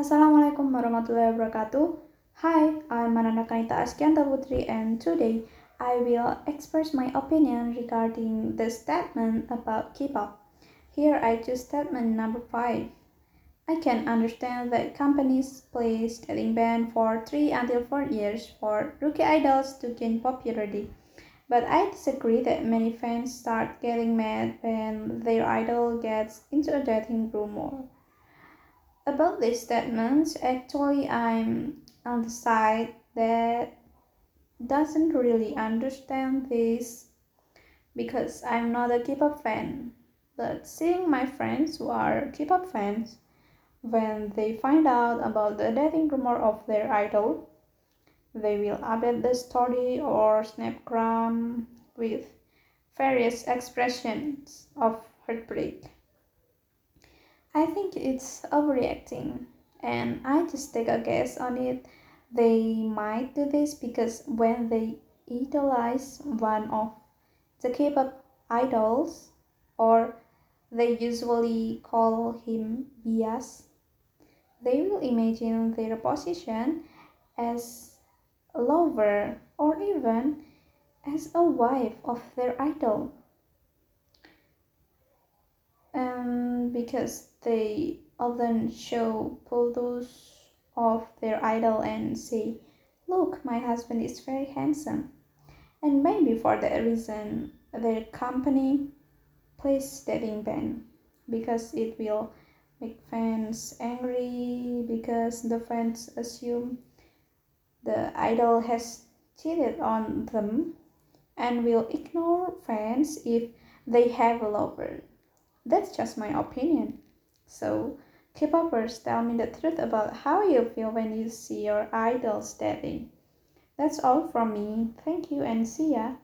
Assalamualaikum warahmatullahi wabarakatuh. Hi, I'm Mananda Kanita Askianta Putri and today I will express my opinion regarding the statement about K-pop. Here I choose statement number 5. I can understand that companies place dating ban for 3 until 4 years for rookie idols to gain popularity. But I disagree that many fans start getting mad when their idol gets into a dating rumor. About these statements, actually, I'm on the side that doesn't really understand this because I'm not a K-pop fan. But seeing my friends who are K-pop fans, when they find out about the dating rumor of their idol, they will update the story or snapgram with various expressions of heartbreak. I think it's overreacting, and I just take a guess on it. They might do this because when they idolize one of the K-pop idols, or they usually call him bias, they will imagine their position as a lover or even as a wife of their idol. And because they often show photos of their idol and say, Look, my husband is very handsome. And maybe for that reason, their company plays dating ban because it will make fans angry because the fans assume the idol has cheated on them and will ignore fans if they have a lover. That's just my opinion. So, K-popers, tell me the truth about how you feel when you see your idols dating. That's all from me. Thank you and see ya.